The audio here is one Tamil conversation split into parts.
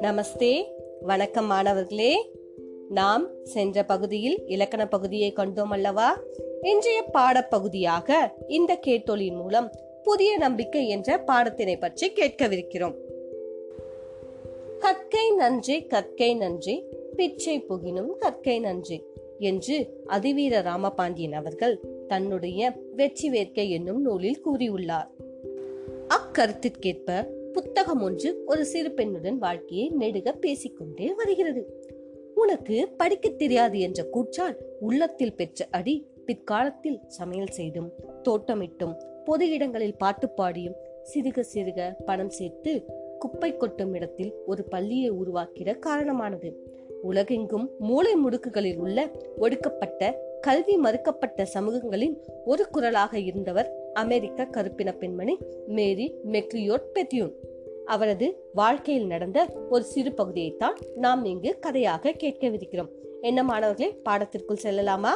நமஸ்தே. வணக்கம் மாணவர்களே. நாம் சென்ற பகுதியில் இலக்கண பகுதியை கண்டோம் அல்லவா? இன்றைய பாடப்பகுதியாக இந்த கேட்டொலியின் மூலம் புதிய நம்பிக்கை என்ற பாடத்தினை பற்றி கேட்கவிருக்கிறோம். கற்கை நன்றி கற்கை நன்றி பிச்சை புகினும் கற்கை நன்றி என்று அதிவீர ராமபாண்டியன் அவர்கள் தன்னுடைய வெற்றி வேர்க்கை என்னும் நூலில் கூறியுள்ளார். கருத்திற்கேற்ப புத்தகம் ஒன்று ஒரு சிறு பெண்ணுடன் வாழ்க்கையை நெடுக பேசிக்கொண்டே வருகிறது. உனக்கு படிக்க தெரியாது என்ற கூற்றால் உள்ளத்தில் பெற்ற அடி பிற்காலத்தில் சமையல் செய்தும் தோட்டமிட்டும் பொது இடங்களில் பாட்டு பாடியும் சிறுக சிறுக பணம் சேர்த்து குப்பை கொட்டும் இடத்தில் ஒரு பள்ளியை உருவாக்கிட காரணமானது. உலகெங்கும் மூளை முடுக்குகளில் உள்ள ஒடுக்கப்பட்ட கல்வி மறுக்கப்பட்ட சமூகங்களின் ஒரு குரலாக இருந்தவர் அமெரிக்க கருப்பின பெண்மணி மேரி மெக்ரியோட் பெத்தியூன் அவரது வாழ்க்கையில் நடந்த ஒரு சிறு பகுதியைத்தான் நாம் இங்கு கதையாக கேட்கவிருக்கிறோம். என்ன மாணவர்களே பாடத்திற்குள் செல்லலாமா?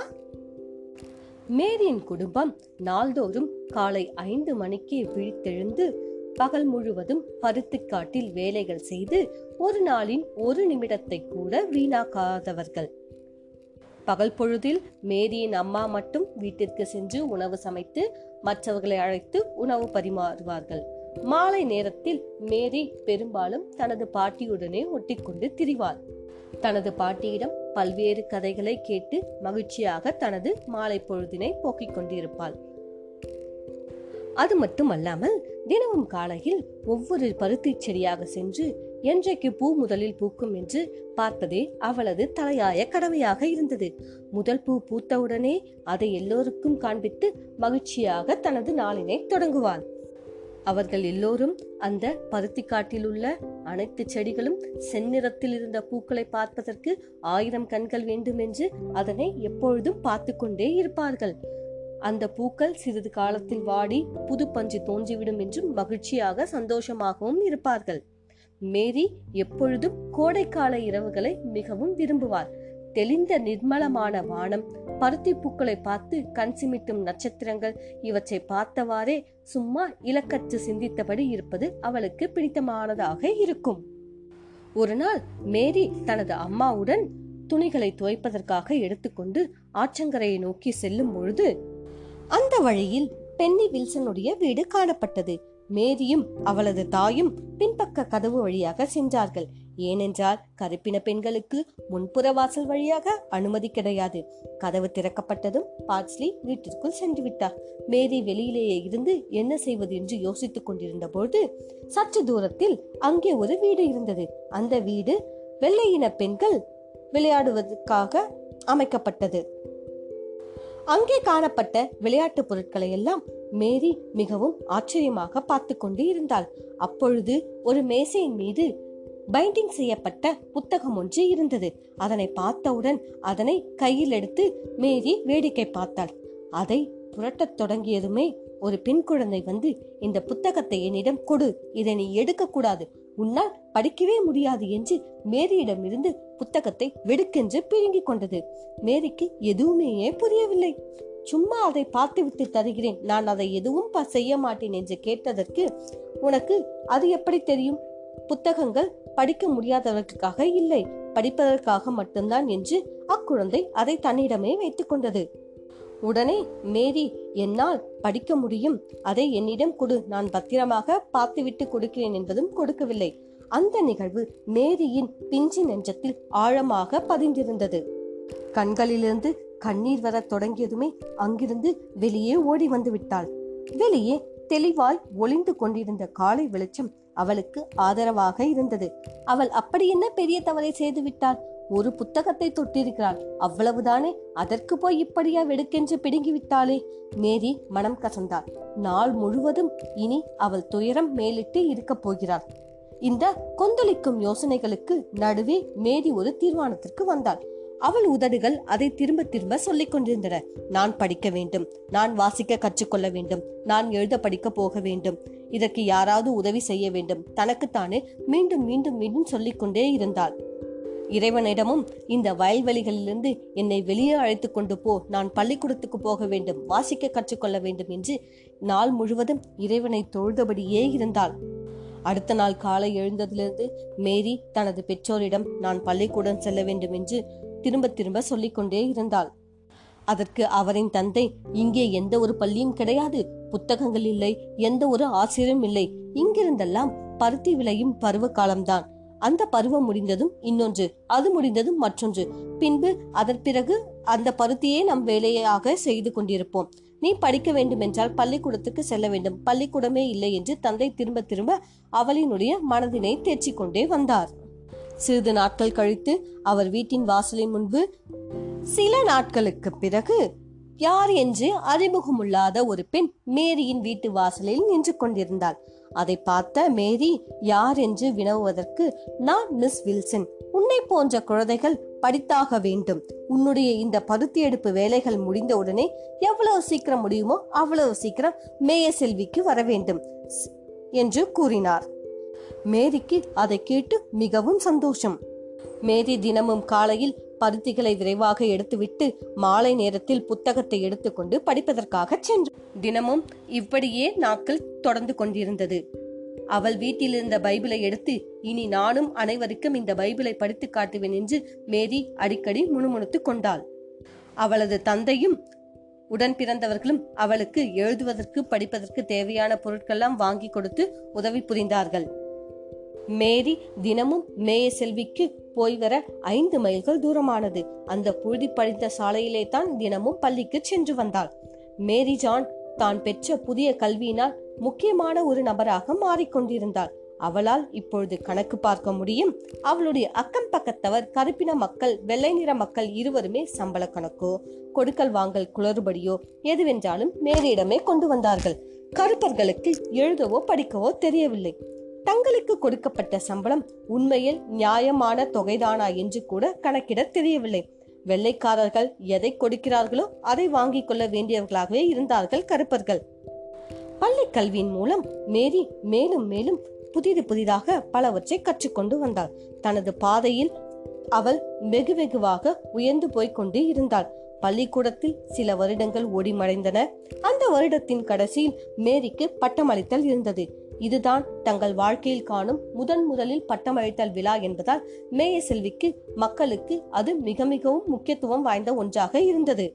மேரியின் குடும்பம் நாள்தோறும் காலை ஐந்து மணிக்கு விழித்தெழுந்து பகல் முழுவதும் பருத்திக்காட்டில் வேலைகள் செய்து ஒரு நாளின் ஒரு நிமிடத்தை கூட வீணாக்காதவர்கள். பகல் பொழுதில் மேரியின் அம்மா மட்டும் வீட்டிற்கு சென்று உணவு சமைத்து மற்றவர்களை அழைத்து உணவு பரிமாறுவார்கள். மாலை நேரத்தில் மேரி பெரும்பாலும் தனது பாட்டியுடனே ஒட்டிக்கொண்டு திரிவாள். தனது பாட்டியிடம் பல்வேறு கதைகளை கேட்டு மகிழ்ச்சியாக தனது மாலை பொழுதினை போக்கிக் கொண்டிருப்பாள். அது மட்டுமல்லாமல் தினமும் காலையில் ஒவ்வொரு பருத்தி செடியாக சென்று என்றைக்கு பூ முதலில் பூக்கும் என்று பார்ப்பதே அவளது தலையாய கடமையாக இருந்தது. முதல் பூ பூத்தவுடனே அதை எல்லோருக்கும் காண்பித்து மகிழ்ச்சியாக தனது நாளினை தொடங்குவாள். அவர்கள் எல்லோரும் அந்த பருத்தி காட்டில் உள்ள அனைத்து செடிகளும் செந்நிறத்தில் இருந்த பூக்களை பார்ப்பதற்கு ஆயிரம் கண்கள் வேண்டும் என்று அதனை எப்பொழுதும் பார்த்து கொண்டே இருப்பார்கள். அந்த பூக்கள் சிறிது காலத்தில் வாடி புது பஞ்சு தோன்றிவிடும் என்றும் மகிழ்ச்சியாக சந்தோஷமாகவும் இருப்பார்கள். மேரி எப்பொழுதும் கோடைக்கால இரவுகளை மிகவும் விரும்புவார். தெளிந்த நிர்மலமான வானம் பருத்தி பூக்களை பார்த்து கண் சிமிட்டும் நட்சத்திரங்கள் இவற்றை பார்த்தவாறே சும்மா இலக்கற்று சிந்தித்தபடி இருப்பது அவளுக்கு பிடித்தமானதாக இருக்கும். ஒரு நாள் மேரி தனது அம்மாவுடன் துணிகளை துவைப்பதற்காக எடுத்துக்கொண்டு ஆற்றங்கரையை நோக்கி செல்லும் பொழுது அந்த வழியில் பென்னி வில்சனுடைய வீடு காணப்பட்டது. மேரியும் அவளது தாயும் பின்பக்க கதவு வழியாக சென்றார்கள். ஏனென்றால் கருப்பின பெண்களுக்கு முன்புற வாசல் வழியாக அனுமதி கிடையாது. கதவு திறக்கப்பட்டதும் பார்ஸ்லி வீட்டிற்குள் சென்று விட்டார் மேரி வெளியிலேயே இருந்து என்ன செய்வது என்று யோசித்துக் கொண்டிருந்த போது சற்று தூரத்தில் அங்கே ஒரு வீடு இருந்தது. அந்த வீடு வெள்ளையின பெண்கள் விளையாடுவதற்காக அமைக்கப்பட்டது. அங்கே காணப்பட்ட விளையாட்டு பொருட்களை எல்லாம் மேரி மிகவும் ஆச்சரியமாக பார்த்து கொண்டு இருந்தாள். அப்பொழுது ஒரு மேசையின் மீது பைண்டிங் செய்யப்பட்ட புத்தகம் ஒன்று இருந்தது. அதனை பார்த்தவுடன் அதனை கையில் எடுத்து மேரி வேடிக்கை பார்த்தாள். அதை புரட்டத் தொடங்கியதுமே ஒரு பெண் குழந்தை வந்து இந்த புத்தகத்தை என்னிடம் கொடு. இதை நீ எடுக்கக்கூடாது உன்னால் படிக்கவே முடியாது என்று மேரியிடமிருந்து புத்தகத்தை வெடுக்கென்று பிடுங்கிக் கொண்டது. மேரிக்கு எதுவுமே புரியவில்லை. சும்மா அதை பார்த்துவிட்டு தருகிறேன். நான் அதை எதுவும் செய்ய மாட்டேன் என்று கேட்டதற்கு உனக்கு அது எப்படி தெரியும்? புத்தகங்கள் படிக்க முடியாதவர்களுக்காக இல்லை. படிப்பதற்காக மட்டும்தான் என்று அக்குழந்தை அதை தன்னிடமே வைத்துக் கொண்டது. உடனே மேரி என்னால் படிக்க முடியும். அதை என்னிடம் கொடு. நான் பத்திரமாக பார்த்துவிட்டு கொடுக்கிறேன் என்பதும் கொடுக்கவில்லை. அந்த நிகழ்வு மேரியின் பிஞ்சி நெஞ்சத்தில் ஆழமாக பதிந்திருந்தது. கண்களிலிருந்து கண்ணீர் வர தொடங்கியதுமே அங்கிருந்து வெளியே ஓடி வந்து விட்டாள் வெளியே தெளிவாய் ஒளிந்து கொண்டிருந்த காலை வெளிச்சம் அவளுக்கு ஆதரவாக இருந்தது. அவள் அப்படி என்ன பெரிய தவறை செய்து விட்டாள்? ஒரு புத்தகத்தை தொட்டிருக்கிறாள். அவ்வளவுதானே? அதற்கு போய் இப்படியா வெடுக்கென்று பிடுங்கி விட்டாளே மேரி மனம் கசந்தாள். நாள் முழுவதும் இனி அவள் துயரம் மேலிட்டு இருக்கப் போகிறாள். இந்த கொந்தளிக்கும் யோசனைகளுக்கு நடுவே மேரி ஒரு தீர்மானத்திற்கு வந்தாள். அவள் உதடுகள் அதை திரும்ப திரும்ப சொல்லிக் கொண்டிருந்தன. நான் படிக்க வேண்டும். நான் வாசிக்க கற்றுக்கொள்ள வேண்டும். நான் எழுத படிக்க போக வேண்டும். இதற்கு யாராவது உதவி செய்ய வேண்டும். தனக்குத்தானே மீண்டும் மீண்டும் மீண்டும் சொல்லிக்கொண்டே இருந்தாள். இறைவனிடமும் இந்த வயல்வெளிகளிலிருந்து என்னை வெளியே அழைத்து கொண்டு போ. நான் பள்ளிக்கூடத்துக்கு போக வேண்டும் வாசிக்க கற்றுக்கொள்ள வேண்டும் என்று நாள் முழுவதும் இறைவனை தொழுதபடியே இருந்தாள். அடுத்த நாள் காலை எழுந்ததிலிருந்து மேரி தனது பெற்றோரிடம் நான் பள்ளிக்கூடம் செல்ல வேண்டும் என்று திரும்ப திரும்ப சொல்லிக்கொண்டே இருந்தாள். அதற்கு அவரின் தந்தை இங்கே எந்த ஒரு பள்ளியும் கிடையாது புத்தகங்கள் இல்லை எந்த ஒரு ஆசிரியரும் இல்லை. இங்கிருந்தெல்லாம் பருத்தி விளையும் பருவ காலம்தான். அந்த பருவம் முடிந்ததும் இன்னொன்று அது முடிந்ததும் மற்றொன்று. பின்பு அதன் பிறகு அந்த பருத்தியே நம் வேலையாக செய்து கொண்டிருப்போம். நீ படிக்க வேண்டுமென்றால் பள்ளிக்கூடத்துக்கு செல்ல வேண்டும். பள்ளிக்கூடமே இல்லை என்று தந்தை திரும்ப திரும்ப அவளினுடைய மனதினை தேர்ச்சி கொண்டே வந்தார். சிறிது நாட்கள் கழித்து அவர் வீட்டின் வாசலின் முன்பு சில நாட்களுக்கு பிறகு யார் என்று அறிமுகமில்லாத ஒரு பெண் மேரியின் வீட்டு வாசலில் நின்று கொண்டிருந்தாள். அதை பார்த்த மேரி யார் என்று வினவுவதற்கு நான் மிஸ் வில்சன். உன்னை போன்ற குழந்தைகள் படித்தாக வேண்டும். உன்னுடைய இந்த பருத்தி எடுப்பு வேலைகள் முடிந்தவுடனே எவ்வளவு சீக்கிரம் முடியுமோ அவ்வளவு சீக்கிரம் மேய செல்விக்கு வர வேண்டும் என்று கூறினார். மேரிக்கு அதை கேட்டு மிகவும் சந்தோஷம். மேரி தினமும் காலையில் பருத்திகளை விரைவாக எடுத்துவிட்டு மாலை நேரத்தில் புத்தகத்தை எடுத்துக்கொண்டு படிப்பதற்காக சென்று தினமும் இப்படியே நாட்கள் தொடர்ந்து கொண்டிருந்தது. அவள் வீட்டில் இருந்த பைபிளை எடுத்து இனி நானும் அனைவருக்கும் இந்த பைபிளை படித்து காட்டுவேன் என்று மேரி அடிக்கடி முணுமுணுத்து கொண்டாள். அவளது தந்தையும் உடன் பிறந்தவர்களும் அவளுக்கு எழுதுவதற்கு படிப்பதற்கு தேவையான பொருட்கள்லாம் வாங்கி கொடுத்து உதவி புரிந்தார்கள். மேரி தினமும் மேய செல்விக்கு போய் வர ஐந்து மைல்கள் தூரமானது. அந்த புழுதி படித்த சாலையிலே தான் தினமும் பள்ளிக்கு சென்று வந்தாள். மேரி ஜான் தான் பெற்ற புதிய கல்வியினால் முக்கியமான ஒரு நபராக மாறிக்கொண்டிருந்தாள். அவளால் இப்பொழுது கணக்கு பார்க்க முடியும். அவளுடைய அக்கம் பக்கத்தவர் கருப்பின மக்கள் வெள்ளை நிற மக்கள் இருவருமே சம்பள கணக்கோ கொடுக்கல் வாங்கல் குளறுபடியோ எதுவென்றாலும் மேரியிடமே கொண்டு வந்தார்கள். கருப்பர்களுக்கு எழுதவோ படிக்கவோ தெரியவில்லை. தங்களுக்கு கொடுக்கப்பட்ட சம்பளம் உண்மையில் நியாயமான தொகைதானா என்று கூட கணக்கிட தெரியவில்லை. வெள்ளைக்காரர்கள் எதை கொடுக்கிறார்களோ அதை வாங்கிக் கொள்ள வேண்டியவர்களாகவே இருந்தார்கள் கருப்பர்கள். பள்ளி கல்வியின் மூலம் மேரி மேலும் மேலும் புதிது புதிதாக பலவற்றை கற்றுக்கொண்டு வந்தாள். தனது பாதையில் அவள் வெகு வெகுவாக உயர்ந்து போய்கொண்டு இருந்தாள். பள்ளிக்கூடத்தில் சில வருடங்கள் ஓடிமறைந்தன அந்த வருடத்தின் கடைசியில் மேரிக்கு பட்டமளித்தல் இருந்தது. இதுதான் தங்கள் வாழ்க்கையில் காணும் முதன் முதலில் பட்டமளித்தல் விழா என்பதால் மேய செல்விக்கு மக்களுக்கு அது மிக மிகவும் முக்கியத்துவம் வாய்ந்த ஒன்றாக இருந்தது.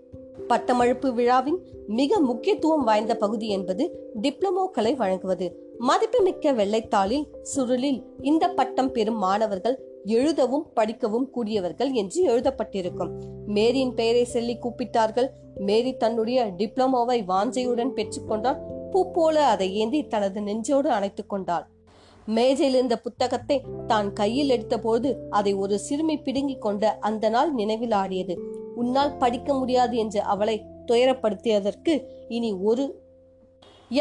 பட்டமழுப்பு விழாவின் மிக முக்கியத்துவம் வாய்ந்த பகுதி என்பது டிப்ளமோக்களை வழங்குவது. மதிப்புமிக்க வெள்ளைத்தாளில் சுருளில் இந்த பட்டம் பெறும் மாணவர்கள் எழுதவும் படிக்கவும் கூடியவர்கள் என்று எழுதப்பட்டிருக்கும். மேரியின் பெயரை சொல்லி கூப்பிட்டார்கள். மேரி தன்னுடைய டிப்ளமோவை வாஞ்சையுடன் பெற்றுக்கொண்டால் பூ போல அதை ஏந்தி தனது நெஞ்சோடு அணைத்துக் கொண்டாள். மேஜையில் இருந்த புத்தகத்தை தான் கையில் எடுத்தபோது அதை ஒரு சிறுமி பிடுங்கிக் கொண்ட அந்த நாள் நினைவில் ஆடியது. உன்னால் படிக்க முடியாது என்று அவளை துயரப்படுத்தியதற்கு இனி ஒரு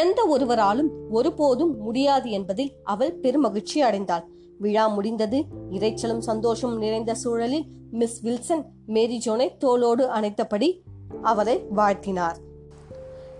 எந்த ஒருவராலும் ஒருபோதும் முடியாது என்பதில் அவள் பெருமகிழ்ச்சி அடைந்தாள். விழா முடிந்தது. இறைச்சலும் சந்தோஷம் நிறைந்த சூழலில் மிஸ் வில்சன் மேரி ஜோனை தோளோடு அணைத்தபடி அவரை வாழ்த்தினார்.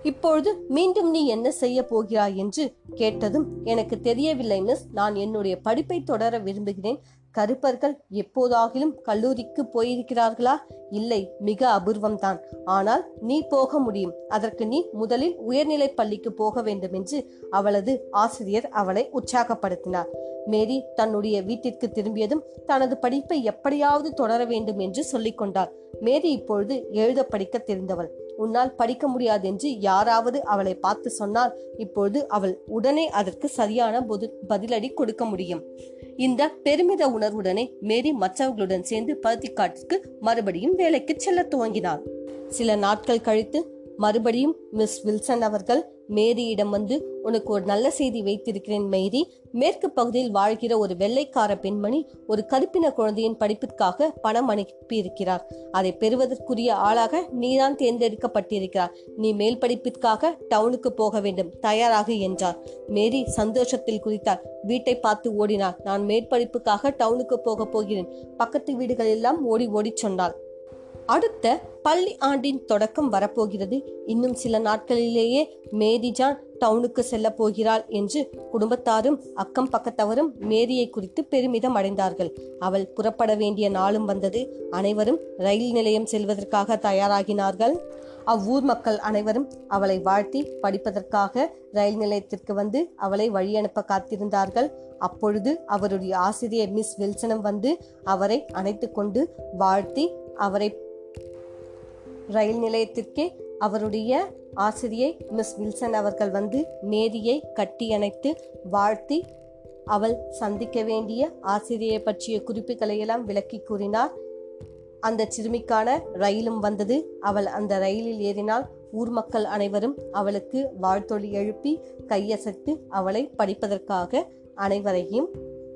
இப்பொழுது மீண்டும் நீ என்ன செய்ய போகிறாய் என்று கேட்டதும் எனக்கு தெரியவில்லை மிஸ் நான் என்னுடைய படிப்பை தொடர விரும்புகிறேன். கருப்பர்கள் எப்போதாகிலும் கல்லூரிக்கு போயிருக்கிறார்களா? இல்லை மிக அபூர்வம்தான். ஆனால் நீ போக முடியும். அதற்கு நீ முதலில் உயர்நிலை பள்ளிக்கு போக வேண்டும் என்று அவளது ஆசிரியர் அவளை உற்சாகப்படுத்தினார். மேரி தன்னுடைய வீட்டிற்கு திரும்பியதும் தனது படிப்பை எப்படியாவது தொடர வேண்டும் என்று சொல்லிக்கொண்டார். மேரி இப்பொழுது எழுத படிக்க தெரிந்தவள். உன்னால் படிக்க முடியாது என்று யாராவது அவளை பார்த்து சொன்னால் இப்பொழுது அவள் உடனே அதற்கு சரியான பதிலடி கொடுக்க முடியும். இந்த பெருமித உணர்வுடனே மேரி மற்றவர்களுடன் சேர்ந்து பருத்திக்காட்டிற்கு மறுபடியும் வேலைக்கு செல்ல துவங்கினாள். சில நாட்கள் கழித்து மறுபடியும் மிஸ் வில்சன் அவர்கள் மேரியிடம் வந்து உனக்கு ஒரு நல்ல செய்தி வைத்திருக்கிறேன் மேரி. மேற்கு பகுதியில் வாழ்கிற ஒரு வெள்ளைக்கார பெண்மணி ஒரு கருப்பின குழந்தையின் படிப்பிற்காக பணம் அனுப்பியிருக்கிறார். அதை பெறுவதற்குரிய ஆளாக நீதான் தேர்ந்தெடுக்கப்பட்டிருக்கிறார் நீ மேல் படிப்பிற்காக டவுனுக்கு போக வேண்டும். தயாராக என்றார். மேரி சந்தோஷத்தில் குறித்தார் வீட்டை பார்த்து ஓடினார் நான் மேற்படிப்புக்காக டவுனுக்கு போக போகிறேன். பக்கத்து வீடுகள் எல்லாம் ஓடி ஓடி சொன்னாள். அடுத்த பள்ளி ஆண்டின் தொடக்கம் வரப்போகிறது. இன்னும் சில நாட்களிலேயே மேரி ஜான் டவுனுக்கு செல்ல போகிறாள் என்று குடும்பத்தாரும் அக்கம் பக்கத்தவரும் மேரியை குறித்து பெருமிதம் அடைந்தார்கள். அவள் புறப்பட வேண்டிய நாளும் வந்தது. அனைவரும் ரயில் நிலையம் செல்வதற்காக தயாராகினார்கள். அவ்வூர் மக்கள் அனைவரும் அவளை வாழ்த்தி படிப்பதற்காக ரயில் நிலையத்திற்கு வந்து அவளை வழி அனுப்ப காத்திருந்தார்கள். அப்பொழுது அவருடைய ஆசிரியர் மிஸ் வில்சனம் வந்து அவரை அணைத்து கொண்டு வாழ்த்தி அவரை ரயில் நிலையத்திற்கே அவருடைய ஆசிரியை மிஸ் வில்சன் அவர்கள் வந்து மேரியை கட்டியணைத்து வாழ்த்தி அவள் சந்திக்க வேண்டிய ஆசிரியை பற்றிய குறிப்புகளை எல்லாம் விளக்கி கூறினார். அந்த சிறுமிக்கான ரயிலும் வந்தது. அவள் அந்த ரயிலில் ஏறினால் ஊர் மக்கள் அனைவரும் அவளுக்கு வாழ்த்தொழி எழுப்பி கையசைத்து அவளை படிப்பதற்காக அனைவரையும்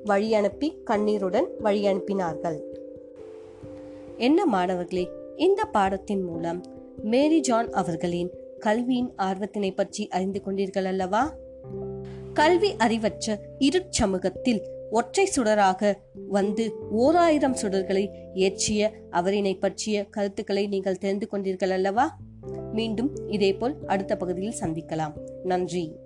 வழி அனுப்பி கண்ணீருடன் வழி அனுப்பினார்கள் என்ன மாணவர்களே இந்த பாடத்தின் மூலம் மேரி ஜான் அவர்களின் கல்வியின் ஆர்வத்தினை பற்றி அறிந்து கொண்டீர்கள் அல்லவா? கல்வி அறிவற்ற இருட்சமூகத்தில் ஒற்றை சுடராக வந்து ஓராயிரம் சுடர்களை ஏற்றிய அவரினை பற்றிய கருத்துக்களை நீங்கள் தெரிந்து கொண்டீர்கள் அல்லவா? மீண்டும் இதேபோல் அடுத்த பகுதியில் சந்திக்கலாம். நன்றி.